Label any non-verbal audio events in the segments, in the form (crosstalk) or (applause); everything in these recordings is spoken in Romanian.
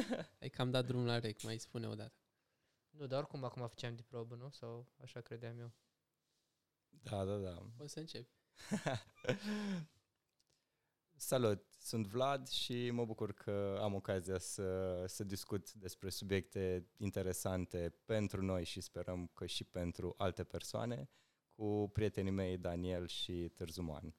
(laughs) Ai cam dat drumul la rec, mai spune o dată. Nu, dar oricum acum făceam diplomă, nu? Sau așa credeam eu. Da, da, da. O să încep. (laughs) Salut, sunt Vlad și mă bucur că am ocazia să, să discut despre subiecte interesante pentru noi și sperăm că și pentru alte persoane cu prietenii mei Daniel și Târzuman.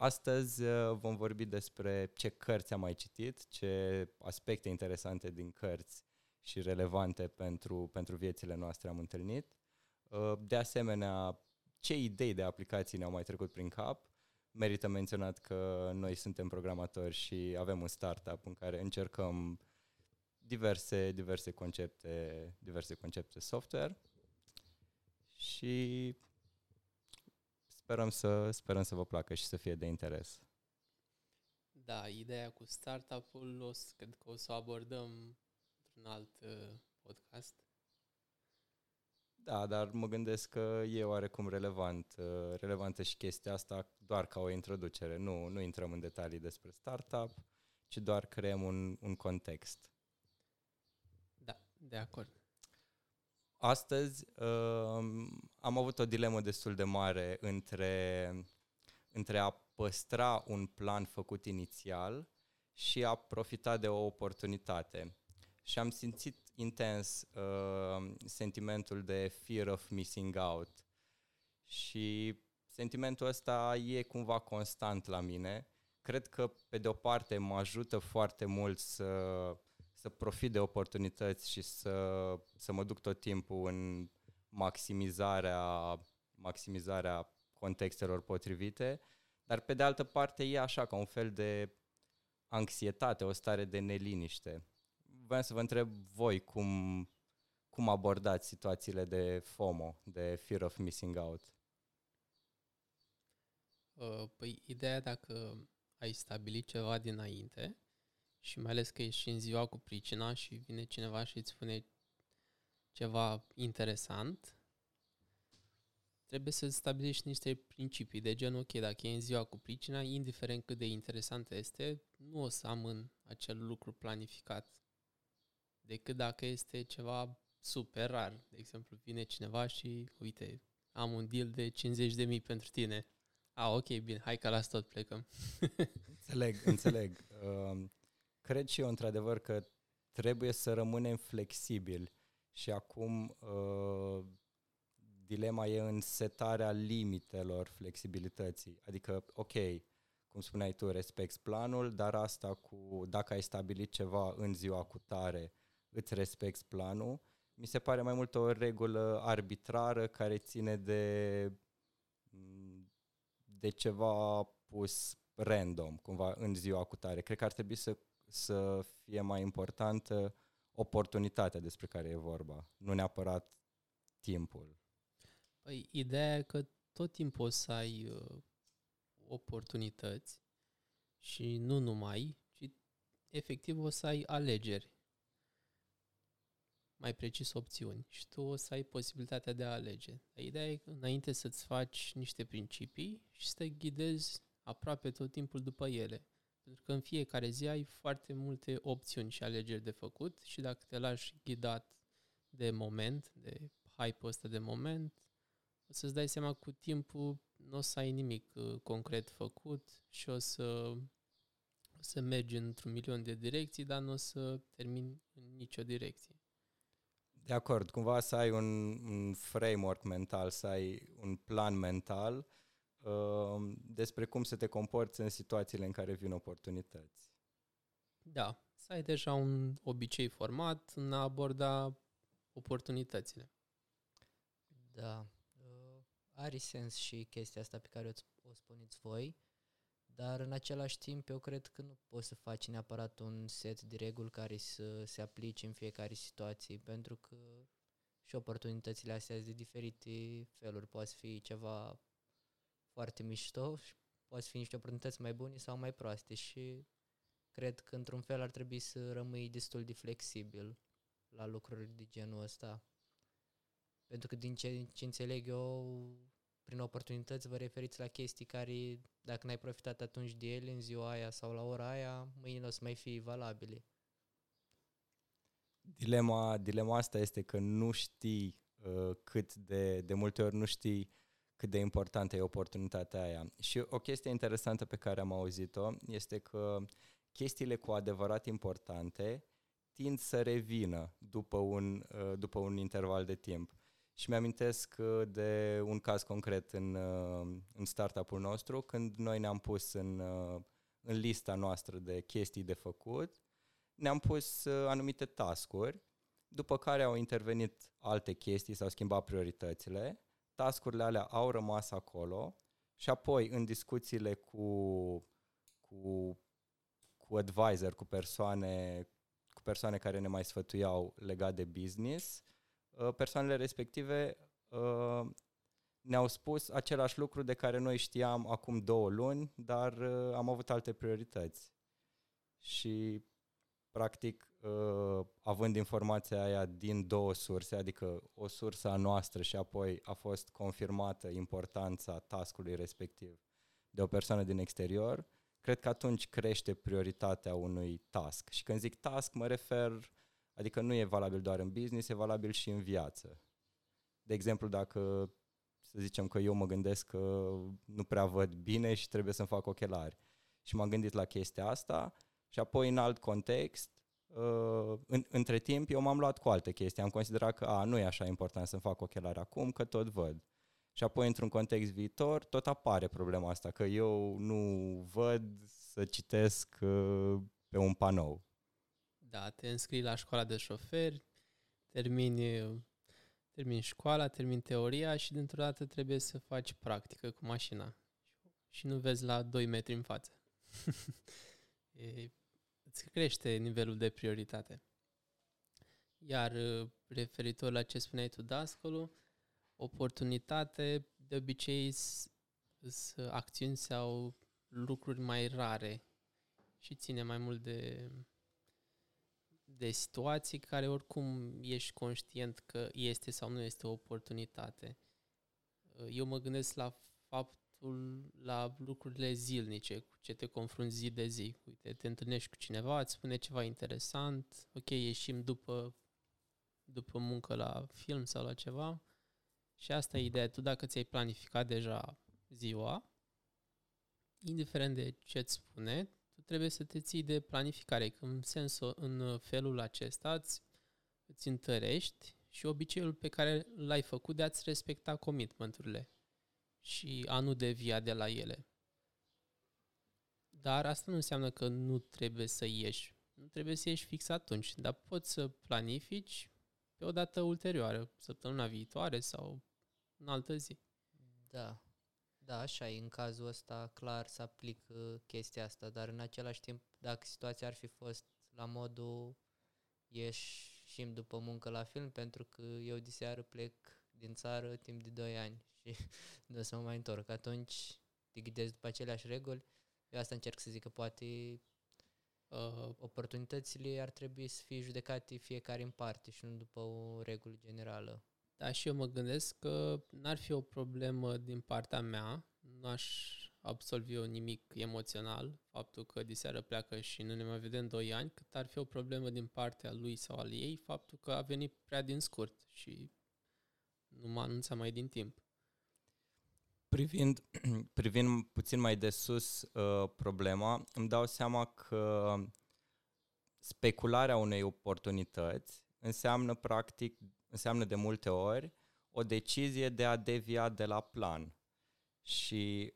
Astăzi uh, vom vorbi despre ce cărți am mai citit, ce aspecte interesante din cărți și relevante pentru, pentru viețile noastre am întâlnit. Uh, de asemenea, ce idei de aplicații ne-au mai trecut prin cap. Merită menționat că noi suntem programatori și avem un startup în care încercăm diverse, diverse concepte, diverse concepte software și sperăm să, sperăm să vă placă și să fie de interes. Da, ideea cu startup-ul o să, cred că o să o abordăm într-un alt uh, podcast. Da, dar mă gândesc că e oarecum relevant, uh, relevantă și chestia asta doar ca o introducere. Nu, nu intrăm în detalii despre startup, ci doar creăm un, un context. Da, de acord. Astăzi uh, am avut o dilemă destul de mare între, între a păstra un plan făcut inițial și a profita de o oportunitate. Și am simțit intens uh, sentimentul de fear of missing out. Și sentimentul ăsta e cumva constant la mine. Cred că, pe de o parte, mă ajută foarte mult să să profit de oportunități și să, să mă duc tot timpul în maximizarea, maximizarea contextelor potrivite, dar pe de altă parte e așa ca un fel de anxietate, o stare de neliniște. Vreau să vă întreb voi cum, cum abordați situațiile de FOMO, de Fear of Missing Out? Uh, păi, ideea dacă ai stabilit ceva dinainte, și mai ales că ești și în ziua cu pricina și vine cineva și îți spune ceva interesant, trebuie să stabilești niște principii de gen, ok, dacă e în ziua cu pricina, indiferent cât de interesant este, nu o să am în acel lucru planificat. Decât dacă este ceva super rar. De exemplu, vine cineva și, uite, am un deal de 50.000 pentru tine. A, ok, bine, hai că las tot plecăm. (laughs) înțeleg, înțeleg. (laughs) Uh, cred și eu într-adevăr că trebuie să rămânem flexibili și acum uh, dilema e în setarea limitelor flexibilității. Adică, ok, cum spuneai tu, respecti planul, dar asta cu, dacă ai stabilit ceva în ziua cu tare, îți respecti planul, mi se pare mai mult o regulă arbitrară care ține de, de ceva pus random, cumva, în ziua cu tare. Cred că ar trebui să să fie mai importantă oportunitatea despre care e vorba, nu neapărat timpul. Păi, ideea e că tot timpul o să ai uh, oportunități și nu numai, ci efectiv o să ai alegeri. Mai precis opțiuni. Și tu o să ai posibilitatea de a alege. Ideea e că înainte să-ți faci niște principii și să te ghidezi aproape tot timpul după ele. Pentru că în fiecare zi ai foarte multe opțiuni și alegeri de făcut și dacă te lași ghidat de moment, de hype-ul ăsta de moment, o să-ți dai seama cu timpul nu o să ai nimic uh, concret făcut și o să, o să mergi într-un milion de direcții, dar nu o să termini în nicio direcție. De acord, cumva să ai un, un framework mental, să ai un plan mental uh, despre cum să te comporți în situațiile în care vin oportunități. Da, să ai deja un obicei format în a aborda oportunitățile. Da, uh, are sens și chestia asta pe care o, o spuneți voi, dar în același timp eu cred că nu poți să faci neapărat un set de reguli care să se aplice în fiecare situație, pentru că și oportunitățile astea de diferite feluri. Poate fi ceva foarte mișto și poate fi niște oportunități mai bune sau mai proaste și cred că într-un fel ar trebui să rămâi destul de flexibil la lucruri de genul ăsta. Pentru că din ce, ce înțeleg eu, prin oportunități vă referiți la chestii care, dacă n-ai profitat atunci de ele în ziua aia sau la ora aia, mâine o să mai fie valabile. Dilema, dilema asta este că nu știi uh, cât de, de multe ori nu știi cât de importantă e oportunitatea aia. Și o chestie interesantă pe care am auzit-o este că chestiile cu adevărat importante tind să revină după un, uh, după un interval de timp. Și mi-amintesc uh, de un caz concret în, uh, în startup-ul nostru, când noi ne-am pus în, în lista noastră de chestii de făcut, ne-am pus anumite tascuri, după care au intervenit alte chestii, s-au schimbat prioritățile, tascurile alea au rămas acolo și apoi în discuțiile cu, cu, cu advisor, cu persoane cu persoane care ne mai sfătuiau legat de business, uh, persoanele respective uh, ne-au spus același lucru de care noi știam acum două luni, dar uh, am avut alte priorități. Și, practic, având informația aia din două surse, adică o sursă a noastră și apoi a fost confirmată importanța tascului respectiv de o persoană din exterior, cred că atunci crește prioritatea unui task. Și când zic task, mă refer, adică nu e valabil doar în business, e valabil și în viață. De exemplu, dacă să zicem că eu mă gândesc că nu prea văd bine și trebuie să-mi fac ochelari. Și m-am gândit la chestia asta și apoi în alt context, uh, în, între timp, eu m-am luat cu alte chestii. Am considerat că a, nu e așa important să-mi fac ochelari acum, că tot văd. Și apoi, într-un context viitor, tot apare problema asta, că eu nu văd să citesc uh, pe un panou. Da, te înscrii la școala de șoferi, termini, termini școala, termini teoria și dintr-o dată trebuie să faci practică cu mașina. Și nu vezi la 2 metri în față. (laughs) e, îți crește nivelul de prioritate. Iar uh, referitor la ce spuneai tu, Dascolu, oportunitate de obicei sunt acțiuni sau lucruri mai rare și ține mai mult de, de situații care oricum ești conștient că este sau nu este o oportunitate. Eu mă gândesc la faptul, la lucrurile zilnice, cu ce te confrunți zi de zi. Uite, te întâlnești cu cineva, îți spune ceva interesant, ok, ieșim după, după muncă la film sau la ceva, și asta e ideea. Tu dacă ți-ai planificat deja ziua, indiferent de ce îți spune, tu trebuie să te ții de planificare. Că în sensul, în felul acesta îți, îți întărești și obiceiul pe care l-ai făcut de a-ți respecta commitmenturile și a nu devia de la ele. Dar asta nu înseamnă că nu trebuie să ieși. Nu trebuie să ieși fix atunci, dar poți să planifici pe o dată ulterioară, săptămâna viitoare sau în altă zi. Da. Da, așa e. În cazul ăsta clar să aplică chestia asta, dar în același timp, dacă situația ar fi fost la modul ieșim după muncă la film, pentru că eu diseară plec din țară timp de 2 ani și (laughs) nu o să mă mai întorc. Atunci te ghidezi după aceleași reguli. Eu asta încerc să zic că poate uh, oportunitățile ar trebui să fie judecate fiecare în parte și nu după o regulă generală. Da, și eu mă gândesc că n-ar fi o problemă din partea mea, nu aș absolvi eu nimic emoțional, faptul că diseară pleacă și nu ne mai vedem 2 ani, cât ar fi o problemă din partea lui sau al ei, faptul că a venit prea din scurt și nu m-a anunțat mai din timp. Privind, (clears throat) privind puțin mai de sus uh, problema, îmi dau seama că specularea unei oportunități înseamnă practic înseamnă de multe ori o decizie de a devia de la plan. Și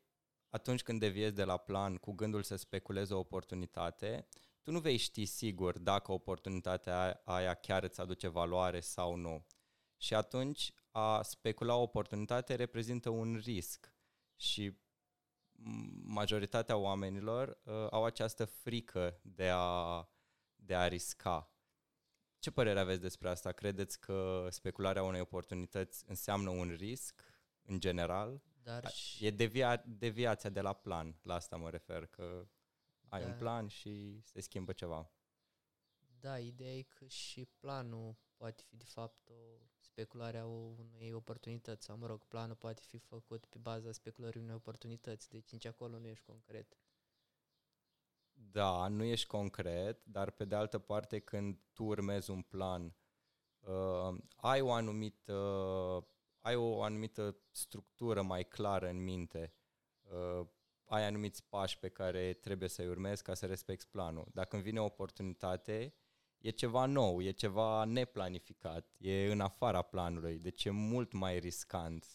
atunci când deviezi de la plan cu gândul să speculezi o oportunitate, tu nu vei ști sigur dacă oportunitatea aia chiar îți aduce valoare sau nu. Și atunci a specula o oportunitate reprezintă un risc și majoritatea oamenilor uh, au această frică de a, de a risca. Ce părere aveți despre asta? Credeți că specularea unei oportunități înseamnă un risc în general? Dar și... E devia, deviația de la plan, la asta mă refer, că ai da. un plan și se schimbă ceva. Da, ideea e că și planul poate fi de fapt o speculare a unei oportunități, sau mă rog, planul poate fi făcut pe baza speculării unei oportunități, deci nici acolo nu ești concret. da, nu ești concret, dar pe de altă parte când tu urmezi un plan, uh, ai o anumită ai o anumită structură mai clară în minte, uh, ai anumiți pași pe care trebuie să-i urmezi ca să respecti planul. Dacă îmi vine o oportunitate, e ceva nou, e ceva neplanificat, e în afara planului, deci e mult mai riscant.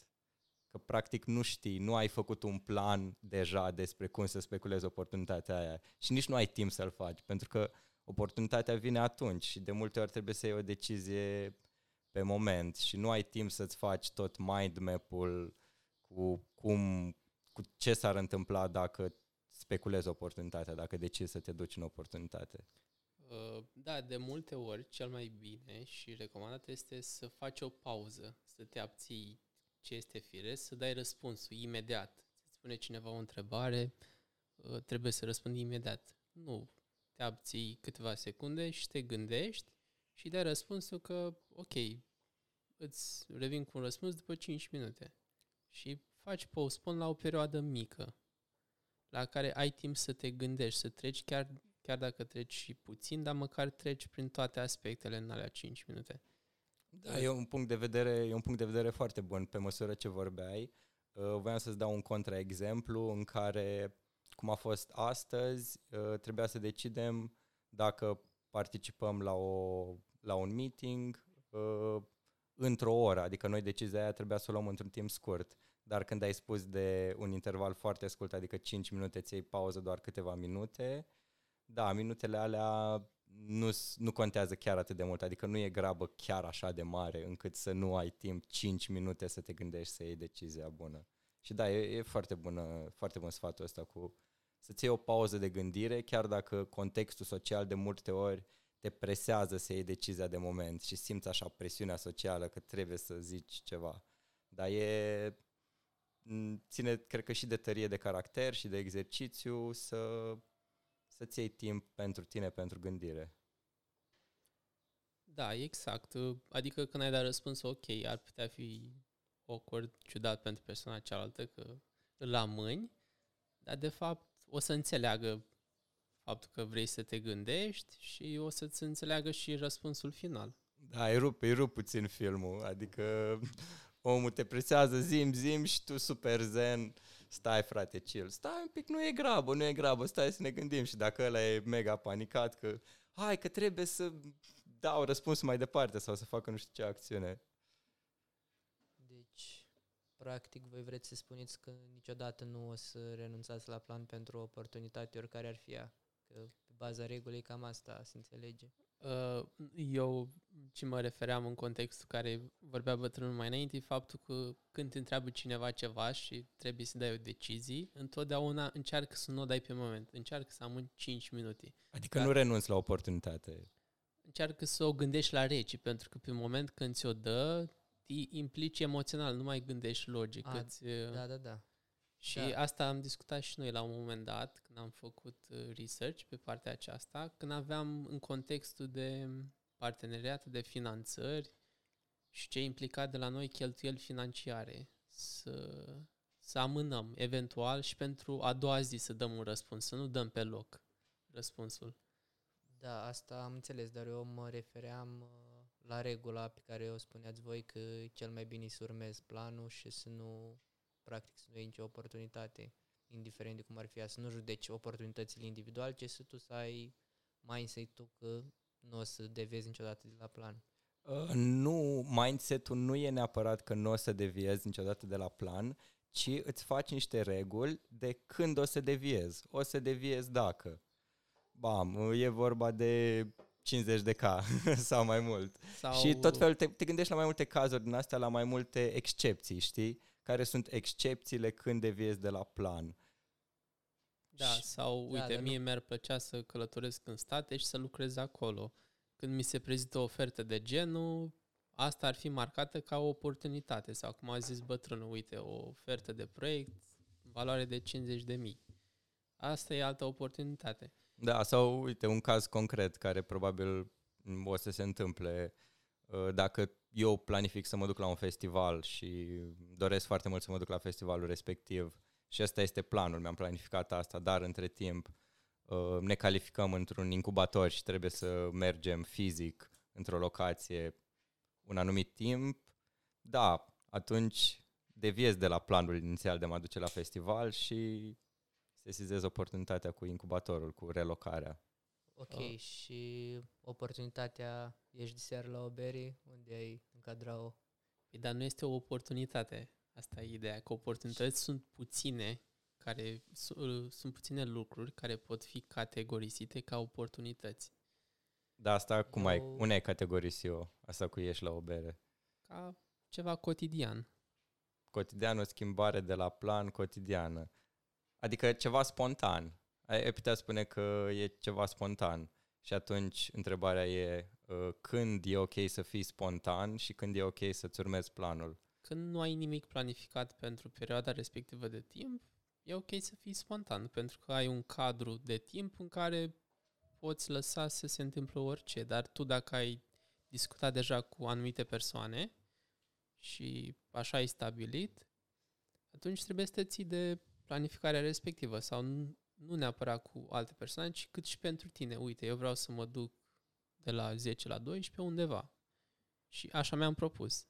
Că practic nu știi, nu ai făcut un plan deja despre cum să speculezi oportunitatea aia și nici nu ai timp să-l faci, pentru că oportunitatea vine atunci și de multe ori trebuie să iei o decizie pe moment și nu ai timp să-ți faci tot mind map-ul cu cum, cu ce s-ar întâmpla dacă speculezi oportunitatea, dacă decizi să te duci în oportunitate. Uh, da, de multe ori cel mai bine și recomandat este să faci o pauză, să te abții ce este firesc, să dai răspunsul imediat. Să spune cineva o întrebare, uh, trebuie să răspundi imediat. Nu, te abții câteva secunde și te gândești și dai răspunsul că, ok, îți revin cu un răspuns după 5 minute. Și faci postpon la o perioadă mică, la care ai timp să te gândești, să treci chiar, chiar dacă treci și puțin, dar măcar treci prin toate aspectele în alea 5 minute. Da, e un punct de vedere, e un punct de vedere foarte bun pe măsură ce vorbeai. Uh, voiam să-ți dau un contraexemplu în care, cum a fost astăzi, uh, trebuia să decidem dacă participăm la, o, la un meeting uh, într-o oră, adică noi decizia aia trebuia să o luăm într-un timp scurt. Dar când ai spus de un interval foarte scurt, adică 5 minute, ți pauză doar câteva minute, da, minutele alea nu, nu contează chiar atât de mult, adică nu e grabă chiar așa de mare încât să nu ai timp 5 minute să te gândești să iei decizia bună. Și da, e, e foarte, bună, foarte bun sfatul ăsta cu să-ți iei o pauză de gândire, chiar dacă contextul social de multe ori te presează să iei decizia de moment și simți așa presiunea socială că trebuie să zici ceva. Dar e ține, cred că și de tărie de caracter și de exercițiu să, să-ți iei timp pentru tine, pentru gândire. Da, exact. Adică când ai dat răspuns ok, ar putea fi awkward, ciudat pentru persoana cealaltă că îl amâni, dar de fapt o să înțeleagă faptul că vrei să te gândești și o să-ți înțeleagă și răspunsul final. Da, îi rup, îi rup puțin filmul, adică omul te presează zim, zim și tu super zen, stai frate, chill, stai un pic, nu e grabă, nu e grabă, stai să ne gândim și dacă ăla e mega panicat că hai că trebuie să dau răspunsul mai departe sau să facă nu știu ce acțiune. Deci, practic, voi vreți să spuneți că niciodată nu o să renunțați la plan pentru o oportunitate, oricare ar fi ea. Că pe baza regulii cam asta se înțelege. Uh, eu ce mă refeream în contextul care vorbea bătrânul mai înainte e faptul că când te întreabă cineva ceva și trebuie să dai o decizie, întotdeauna încearcă să nu o dai pe moment, încearcă să amâni 5 minute. Adică Dar nu renunți la oportunitate. Încearcă să o gândești la reci, pentru că pe moment când ți-o dă, te implici emoțional, nu mai gândești logic. A, îți, da, da, da. Și da. asta am discutat și noi la un moment dat, când am făcut uh, research pe partea aceasta, când aveam în contextul de parteneriat, de finanțări și ce implica de la noi cheltuieli financiare, să, să amânăm eventual și pentru a doua zi să dăm un răspuns, să nu dăm pe loc răspunsul. Da, asta am înțeles, dar eu mă refeream uh, la regula pe care o spuneați voi că cel mai bine să urmezi planul și să nu practic să nu iei nicio oportunitate, indiferent de cum ar fi să nu judeci oportunitățile individuale, ci să tu să ai mindset-ul că nu o să deviezi niciodată de la plan. Uh, nu, mindset-ul nu e neapărat că nu o să deviezi niciodată de la plan, ci îți faci niște reguli de când o să deviezi. O să deviezi dacă. Bam, e vorba de 50 de K (laughs) sau mai mult. Sau... Și tot felul, te, te gândești la mai multe cazuri din astea, la mai multe excepții, știi? Care sunt excepțiile când deviezi de la plan. Da, sau da, uite, da, mie nu... mi-ar plăcea să călătoresc în state și să lucrez acolo. Când mi se prezintă o ofertă de genul, asta ar fi marcată ca o oportunitate. Sau cum a zis bătrânul, uite, o ofertă de proiect, valoare de 50 de mii. Asta e altă oportunitate. Da, sau uite, un caz concret care probabil o să se întâmple uh, dacă eu planific să mă duc la un festival și doresc foarte mult să mă duc la festivalul respectiv și ăsta este planul, mi-am planificat asta, dar între timp uh, ne calificăm într-un incubator și trebuie să mergem fizic într-o locație un anumit timp, da, atunci deviez de la planul inițial de a mă duce la festival și sesizez oportunitatea cu incubatorul, cu relocarea. Ok, oh. și oportunitatea, ești de seară la o bere, unde ai încadra-o? Păi, dar nu este o oportunitate. Asta e ideea, că oportunități sunt puține, care sunt puține lucruri care pot fi categorisite ca oportunități. Da, asta cum Eu... ai, unde ai categorisi eu, asta cu ieși la o bere? Ca ceva cotidian. Cotidian, o schimbare de la plan cotidiană. Adică ceva spontan. Ai putea spune că e ceva spontan. Și atunci întrebarea e uh, când e ok să fii spontan și când e ok să-ți urmezi planul. Când nu ai nimic planificat pentru perioada respectivă de timp, e ok să fii spontan, pentru că ai un cadru de timp în care poți lăsa să se întâmple orice, dar tu dacă ai discutat deja cu anumite persoane și așa ai stabilit, atunci trebuie să te ții de planificarea respectivă sau nu, nu neapărat cu alte persoane, ci cât și pentru tine. Uite, eu vreau să mă duc de la 10 la 12 undeva. Și așa mi-am propus.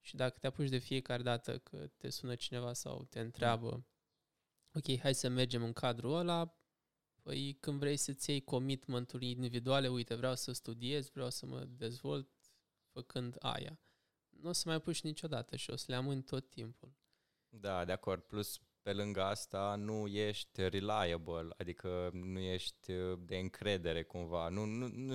Și dacă te apuci de fiecare dată că te sună cineva sau te întreabă ok, hai să mergem în cadrul ăla, păi când vrei să-ți iei commitment-uri individuale, uite, vreau să studiez, vreau să mă dezvolt făcând aia. Nu o să mai apuci niciodată și o să le amâni tot timpul. Da, de acord. Plus, pe lângă asta, nu ești reliable, adică nu ești de încredere cumva. Nu, nu, nu,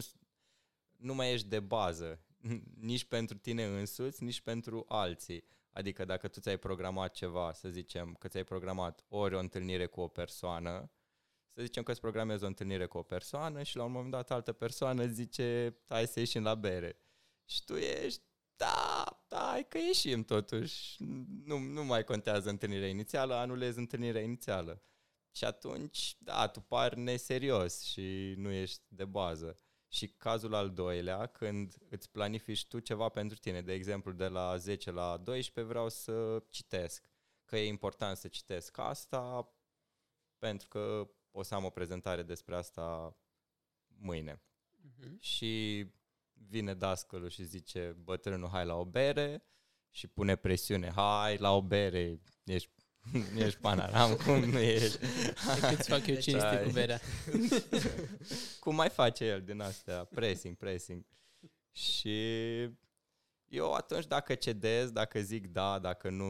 nu mai ești de bază, (laughs) nici pentru tine însuți, nici pentru alții. Adică dacă tu ți-ai programat ceva, să zicem că ți-ai programat ori o întâlnire cu o persoană, să zicem că îți programezi o întâlnire cu o persoană și la un moment dat altă persoană zice hai să ieșim la bere. Și tu ești, da, da, hai că ieșim totuși. Nu, nu mai contează întâlnirea inițială, anulezi întâlnirea inițială. Și atunci, da, tu pari neserios și nu ești de bază. Și cazul al doilea, când îți planifici tu ceva pentru tine, de exemplu, de la 10 la 12 vreau să citesc, că e important să citesc asta pentru că o să am o prezentare despre asta mâine. Uh-huh. Și vine dascălul și zice, bătrânul, hai la o bere și pune presiune, hai la o bere, ești (laughs) ești panaram, cum nu ești? Cât fac eu deci cinste ai... cu berea. (laughs) cum mai face el din astea? Pressing, pressing. Și eu atunci dacă cedez, dacă zic da, dacă nu,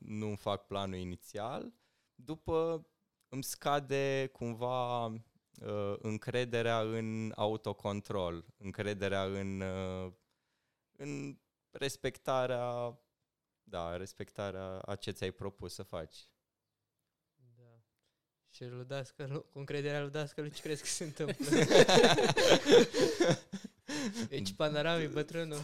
nu fac planul inițial, după îmi scade cumva uh, încrederea în autocontrol, încrederea în, uh, în respectarea da, respectarea a ce ți-ai propus să faci. Da. Și lui Dascăl, cu încrederea lui Dascăl, ce crezi că se întâmplă? (laughs) deci panorami, bătrânul.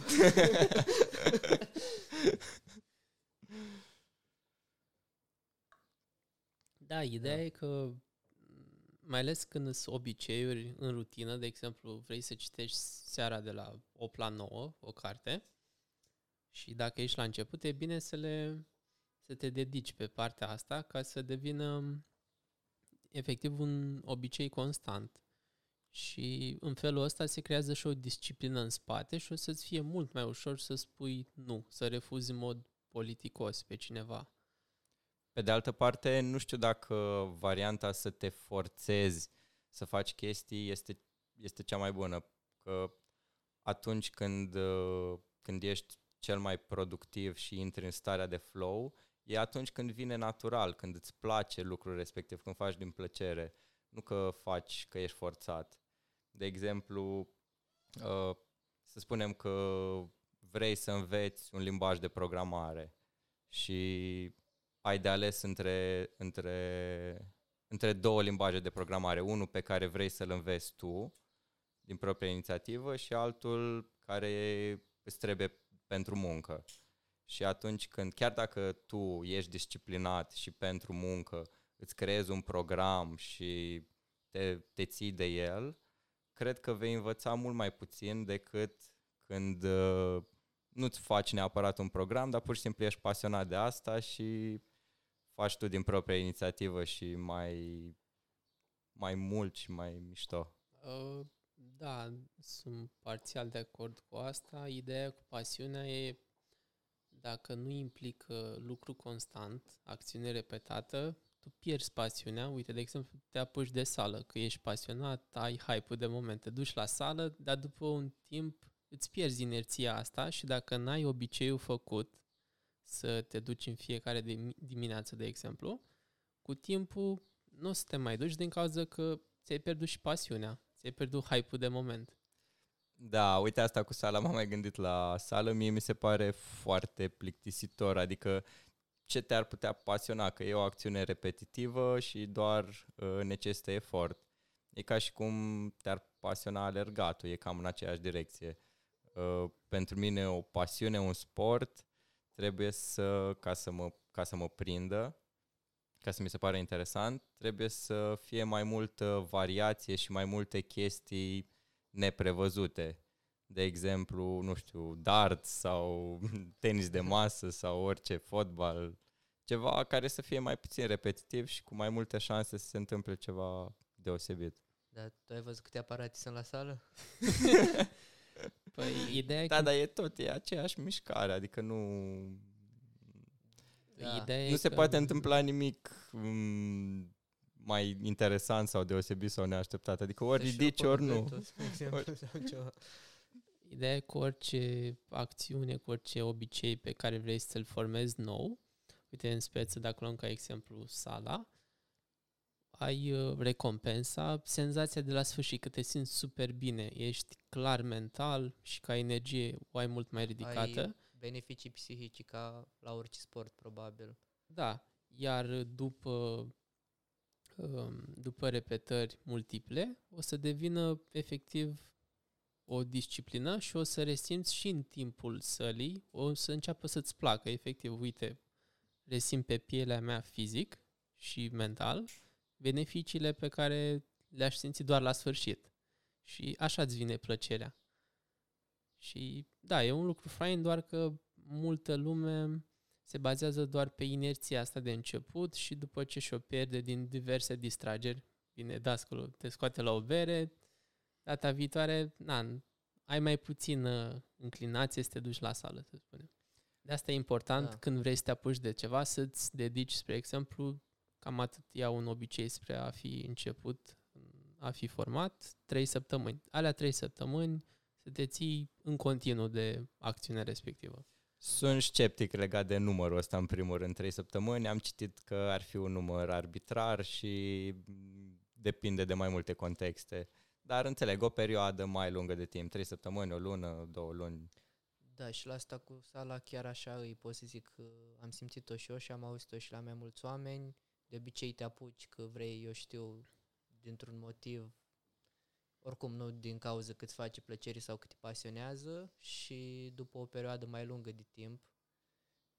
da, ideea da. e că mai ales când sunt obiceiuri în rutină, de exemplu, vrei să citești seara de la 8 la 9 o carte, și dacă ești la început, e bine să, le, să te dedici pe partea asta ca să devină efectiv un obicei constant. Și în felul ăsta se creează și o disciplină în spate și o să-ți fie mult mai ușor să spui nu, să refuzi în mod politicos pe cineva. Pe de altă parte, nu știu dacă varianta să te forțezi să faci chestii este, este cea mai bună. Că atunci când, când ești cel mai productiv și intri în starea de flow e atunci când vine natural, când îți place lucrul respectiv, când faci din plăcere, nu că faci că ești forțat. De exemplu, uh, să spunem că vrei să înveți un limbaj de programare și ai de ales între, între, între două limbaje de programare, unul pe care vrei să-l înveți tu din propria inițiativă și altul care îți trebuie pentru muncă. Și atunci când, chiar dacă tu ești disciplinat și pentru muncă, îți creezi un program și te, te ții de el, cred că vei învăța mult mai puțin decât când uh, nu-ți faci neapărat un program, dar pur și simplu ești pasionat de asta și faci tu din propria inițiativă și mai mai mult și mai mișto. Uh, da, sunt parțial de acord cu asta. Ideea cu pasiunea e dacă nu implică lucru constant, acțiune repetată, tu pierzi pasiunea. Uite, de exemplu, te apuci de sală, că ești pasionat, ai hype-ul de moment, te duci la sală, dar după un timp îți pierzi inerția asta și dacă n-ai obiceiul făcut să te duci în fiecare dimineață, de exemplu, cu timpul nu o să te mai duci din cauza că ți-ai pierdut și pasiunea, ți-ai pierdut hype-ul de moment. Da, uite asta cu sala, m-am mai gândit la sală, mie mi se pare foarte plictisitor, adică ce te-ar putea pasiona, că e o acțiune repetitivă și doar uh, necesită efort. E ca și cum te-ar pasiona alergatul, e cam în aceeași direcție. Uh, pentru mine o pasiune, un sport, trebuie să, ca să mă, ca să mă prindă, ca să mi se pare interesant, trebuie să fie mai multă variație și mai multe chestii neprevăzute. De exemplu, nu știu, dart sau (laughs) tenis de masă sau orice, fotbal, ceva care să fie mai puțin repetitiv și cu mai multe șanse să se întâmple ceva deosebit. Da, tu ai văzut câte aparate sunt la sală? (laughs) păi, ideea da, că... dar e tot, e aceeași mișcare, adică nu... Da. Ideea nu se că... poate întâmpla nimic m- mai interesant sau deosebit sau neașteptat. Adică ori ridici, ori nu. Ideea e cu orice acțiune, cu orice obicei pe care vrei să-l formezi nou, uite în speță, dacă luăm ca exemplu sala, ai uh, recompensa, senzația de la sfârșit că te simți super bine, ești clar mental și ca energie o ai mult mai ridicată. Ai beneficii psihice ca la orice sport, probabil. Da, iar după um, după repetări multiple, o să devină efectiv o disciplină și o să resimți și în timpul sălii, o să înceapă să-ți placă, efectiv, uite, resimt pe pielea mea fizic și mental beneficiile pe care le-aș simți doar la sfârșit. Și așa îți vine plăcerea. Și da, e un lucru fain, doar că multă lume se bazează doar pe inerția asta de început și după ce și-o pierde din diverse distrageri, vine dascălul, te scoate la o bere, data viitoare, na, ai mai puțină înclinație să te duci la sală, să spunem. De asta e important da. când vrei să te apuci de ceva să-ți dedici, spre exemplu, cam atât ia un obicei spre a fi început, a fi format, trei săptămâni. Alea trei săptămâni să te ții în continuu de acțiune respectivă. Sunt sceptic legat de numărul ăsta în primul rând, trei săptămâni. Am citit că ar fi un număr arbitrar și depinde de mai multe contexte. Dar înțeleg, o perioadă mai lungă de timp, trei săptămâni, o lună, două luni. Da, și la asta cu sala chiar așa îi pot să zic că am simțit-o și eu și am auzit-o și la mai mulți oameni. De obicei te apuci că vrei, eu știu, dintr-un motiv, oricum nu din cauza că îți face plăcere sau că te pasionează și după o perioadă mai lungă de timp,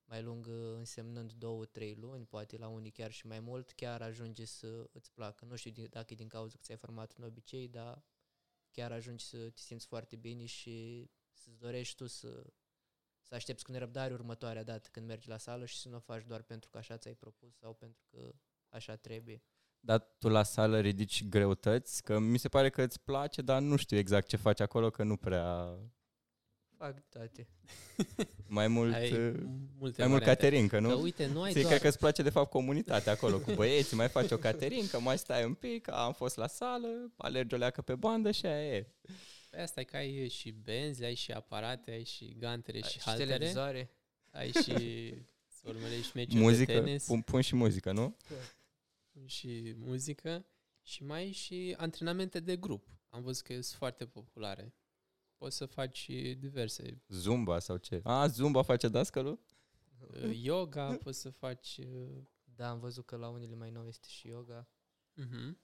mai lungă însemnând două, trei luni, poate la unii chiar și mai mult, chiar ajunge să îți placă. Nu știu dacă e din cauza că ți-ai format un obicei, dar chiar ajungi să te simți foarte bine și să-ți dorești tu să, să aștepți cu nerăbdare următoarea dată când mergi la sală și să nu o faci doar pentru că așa ți-ai propus sau pentru că așa trebuie. Dar tu la sală ridici greutăți? Că mi se pare că îți place, dar nu știu exact ce faci acolo, că nu prea Fac toate. (laughs) Mai mult, ai uh, multe mai mult caterincă, nu? Că uite, nu ai Ție doar... cred că îți place de fapt comunitatea acolo cu băieții, mai faci o caterincă, mai stai un pic, am fost la sală, alergi o leacă pe bandă și aia e. Pe asta e că ai și benzi, ai și aparate, ai și gantere ai și haltere. televizoare. Ai și să urmărești meciuri muzică, de tenis. Pun, pun și muzică, nu? Pun și muzică și mai ai și antrenamente de grup. Am văzut că sunt foarte populare poți să faci diverse. Zumba sau ce? A, Zumba face dascălul? Uh, yoga, poți să faci... Uh, da, am văzut că la unele mai nou este și yoga. Uh-huh.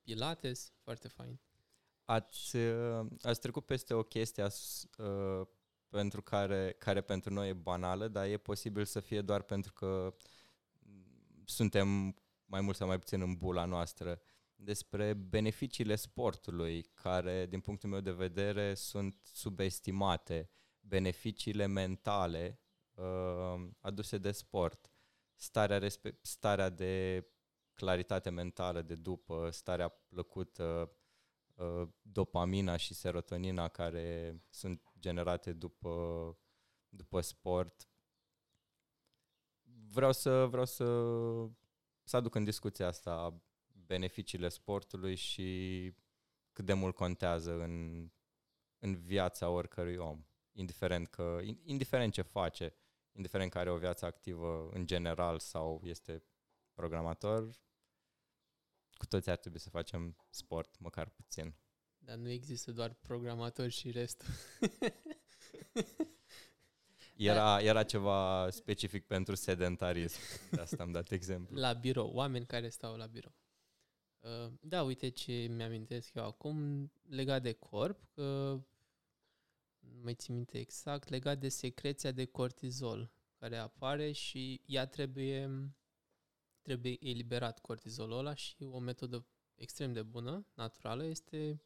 Pilates, foarte fain. Ați, uh, ați trecut peste o chestie uh, pentru care, care pentru noi e banală, dar e posibil să fie doar pentru că suntem mai mult sau mai puțin în bula noastră despre beneficiile sportului, care, din punctul meu de vedere, sunt subestimate. Beneficiile mentale uh, aduse de sport, starea, respe- starea de claritate mentală de după, starea plăcută, uh, dopamina și serotonina care sunt generate după, după sport. Vreau să, vreau să, să aduc în discuția asta beneficiile sportului și cât de mult contează în, în viața oricărui om, indiferent, că, indiferent ce face, indiferent că are o viață activă în general sau este programator, cu toți ar trebui să facem sport, măcar puțin. Dar nu există doar programatori și restul. (laughs) Era, era ceva specific pentru sedentarism, de asta am dat exemplu. La birou, oameni care stau la birou. Uh, da, uite ce mi-amintesc eu acum legat de corp, că nu mai țin minte exact, legat de secreția de cortizol care apare și ea trebuie, trebuie eliberat cortizolul ăla și o metodă extrem de bună, naturală, este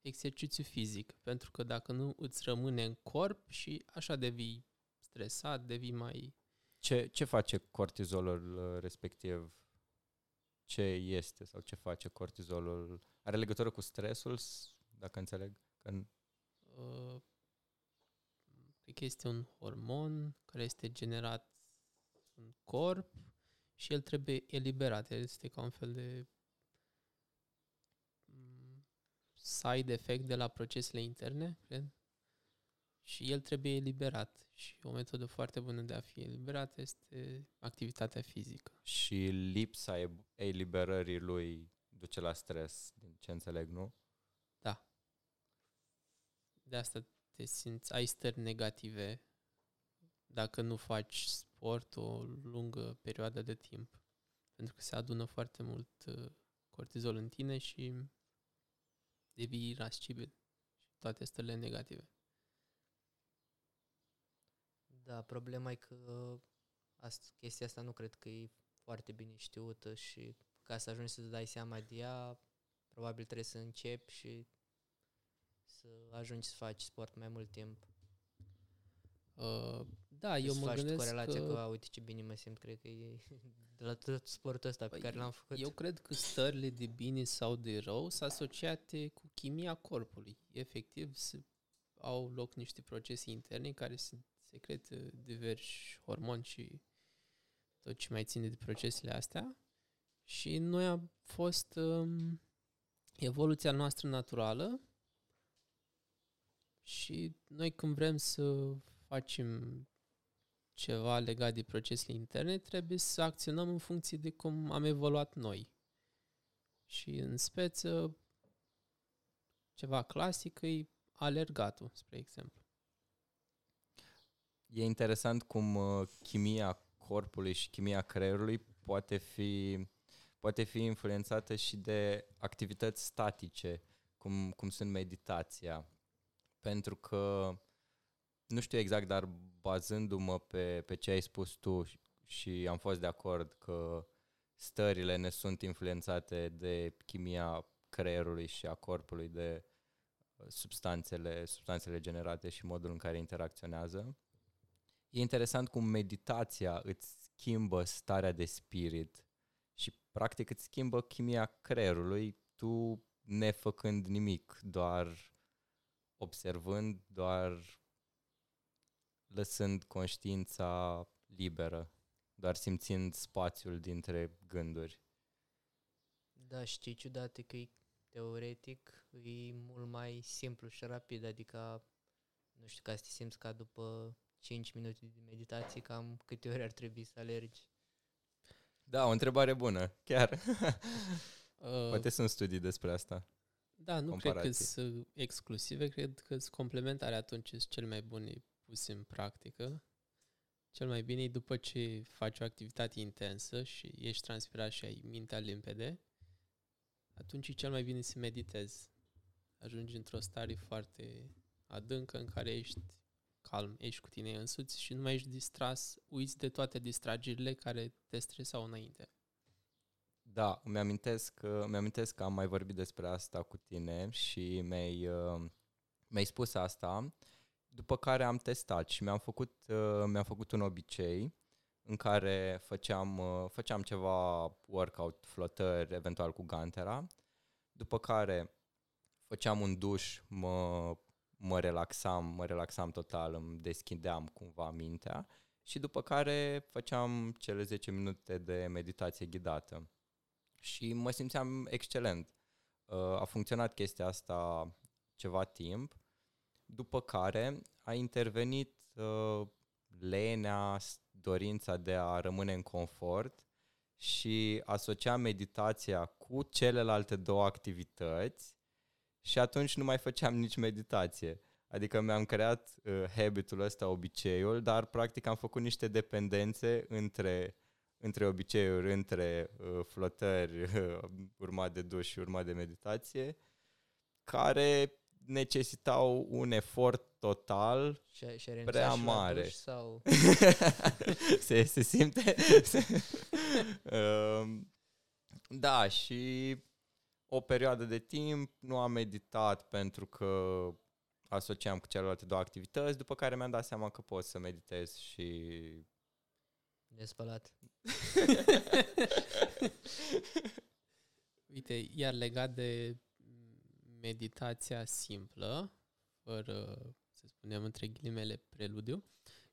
exercițiu fizic. Pentru că dacă nu îți rămâne în corp și așa devii stresat, devii mai... Ce, ce face cortizolul uh, respectiv? Ce este sau ce face cortizolul? Are legătură cu stresul, dacă înțeleg? Că... Uh, cred că este un hormon care este generat în corp și el trebuie eliberat. El este ca un fel de mm, side effect de la procesele interne, cred. Și el trebuie eliberat. Și o metodă foarte bună de a fi eliberat este activitatea fizică. Și lipsa eliberării lui duce la stres, din ce înțeleg, nu? Da. De asta te simți, ai stări negative dacă nu faci sport o lungă perioadă de timp. Pentru că se adună foarte mult uh, cortizol în tine și devii irascibil și toate stările negative. Da, problema e că asta, chestia asta nu cred că e foarte bine știută și ca să ajungi să-ți dai seama de ea, probabil trebuie să începi și să ajungi să faci sport mai mult timp. Uh, da, eu mă faci gândesc corelația că... că, a, uite ce bine mă simt, cred că e (laughs) de la tot sportul ăsta pe păi, care l-am făcut. Eu cred că stările de bine sau de rău sunt asociate cu chimia corpului. Efectiv, se, au loc niște procese interne care sunt secretă diversi hormoni și tot ce mai ține de procesele astea. Și noi a fost um, evoluția noastră naturală și noi când vrem să facem ceva legat de procesele interne, trebuie să acționăm în funcție de cum am evoluat noi. Și în speță, ceva clasic e alergatul, spre exemplu. E interesant cum uh, chimia corpului și chimia creierului poate fi, poate fi influențată și de activități statice, cum, cum sunt meditația. Pentru că, nu știu exact, dar bazându-mă pe, pe ce ai spus tu și am fost de acord că stările ne sunt influențate de chimia creierului și a corpului, de uh, substanțele, substanțele generate și modul în care interacționează. E interesant cum meditația îți schimbă starea de spirit și practic îți schimbă chimia creierului, tu nefăcând nimic, doar observând, doar lăsând conștiința liberă, doar simțind spațiul dintre gânduri. Da, știi ciudat că e teoretic e mult mai simplu și rapid, adică nu știu, ca să te simți ca după 5 minute de meditație, cam câte ori ar trebui să alergi? Da, o întrebare bună, chiar. (laughs) uh, Poate sunt studii despre asta. Da, nu Comparații. cred că sunt exclusive, cred că sunt complementare atunci sunt cel mai bune puse în practică. Cel mai bine e după ce faci o activitate intensă și ești transpirat și ai mintea limpede, atunci e cel mai bine să meditezi. Ajungi într-o stare foarte adâncă în care ești calm, ești cu tine însuți și nu mai ești distras, uiți de toate distragerile care te stresau înainte. Da, mi-amintesc, mi-amintesc că am mai vorbit despre asta cu tine și mi-ai, uh, mi-ai spus asta, după care am testat și mi-am făcut, uh, mi-am făcut un obicei în care făceam, uh, făceam ceva workout, flotări, eventual cu gantera, după care făceam un duș, mă, mă relaxam, mă relaxam total, îmi deschideam cumva mintea și după care făceam cele 10 minute de meditație ghidată. Și mă simțeam excelent. Uh, a funcționat chestia asta ceva timp, după care a intervenit uh, lenea, dorința de a rămâne în confort și asocia meditația cu celelalte două activități și atunci nu mai făceam nici meditație. Adică mi-am creat uh, habitul ăsta, obiceiul, dar practic am făcut niște dependențe între, între obiceiuri, între uh, flotări, (laughs) uh, urmat de duș și urmat de meditație, care necesitau un efort total și, și prea și mare. sau... (laughs) se, se simte? (laughs) um, da, și o perioadă de timp nu am meditat pentru că asociam cu celelalte două activități, după care mi-am dat seama că pot să meditez și... Nespălat. (laughs) Uite, iar legat de meditația simplă, fără, să spunem, între ghilimele, preludiu,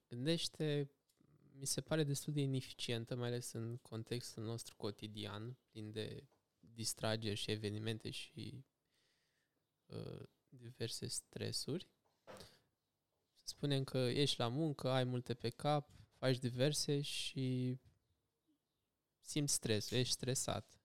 gândește, mi se pare destul de ineficientă, mai ales în contextul nostru cotidian, plin de distrageri și evenimente și uh, diverse stresuri. Să spunem că ești la muncă, ai multe pe cap, faci diverse și simți stresul, ești stresat.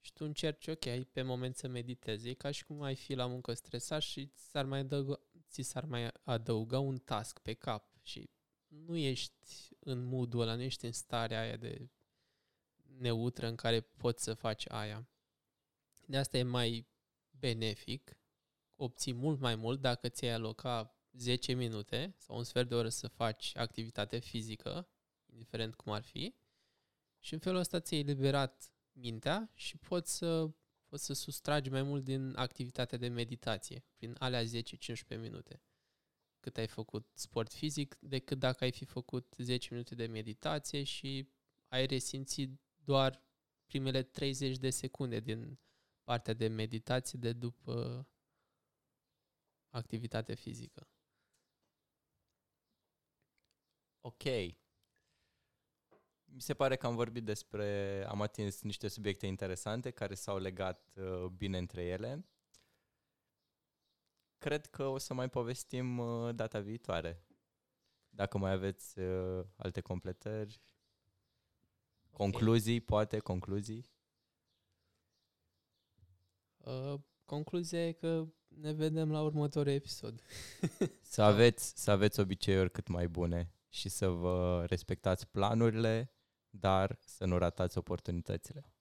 Și tu încerci, ok, pe moment să meditezi. E ca și cum ai fi la muncă stresat și ți s-ar mai adăuga, ți s-ar mai adăuga un task pe cap și nu ești în modul ăla, nu ești în starea aia de neutră în care poți să faci aia. De asta e mai benefic, obții mult mai mult dacă ți-ai aloca 10 minute sau un sfert de oră să faci activitate fizică, indiferent cum ar fi, și în felul ăsta ți-ai eliberat mintea și poți să, poți să sustragi mai mult din activitatea de meditație, prin alea 10-15 minute. Cât ai făcut sport fizic, decât dacă ai fi făcut 10 minute de meditație și ai resimțit doar primele 30 de secunde din partea de meditație de după activitate fizică. Ok. Mi se pare că am vorbit despre, am atins niște subiecte interesante care s-au legat uh, bine între ele. Cred că o să mai povestim uh, data viitoare. Dacă mai aveți uh, alte completări, okay. concluzii, poate, concluzii. Uh, concluzia e că ne vedem la următorul episod. (laughs) să, aveți, să aveți obiceiuri cât mai bune și să vă respectați planurile, dar să nu ratați oportunitățile.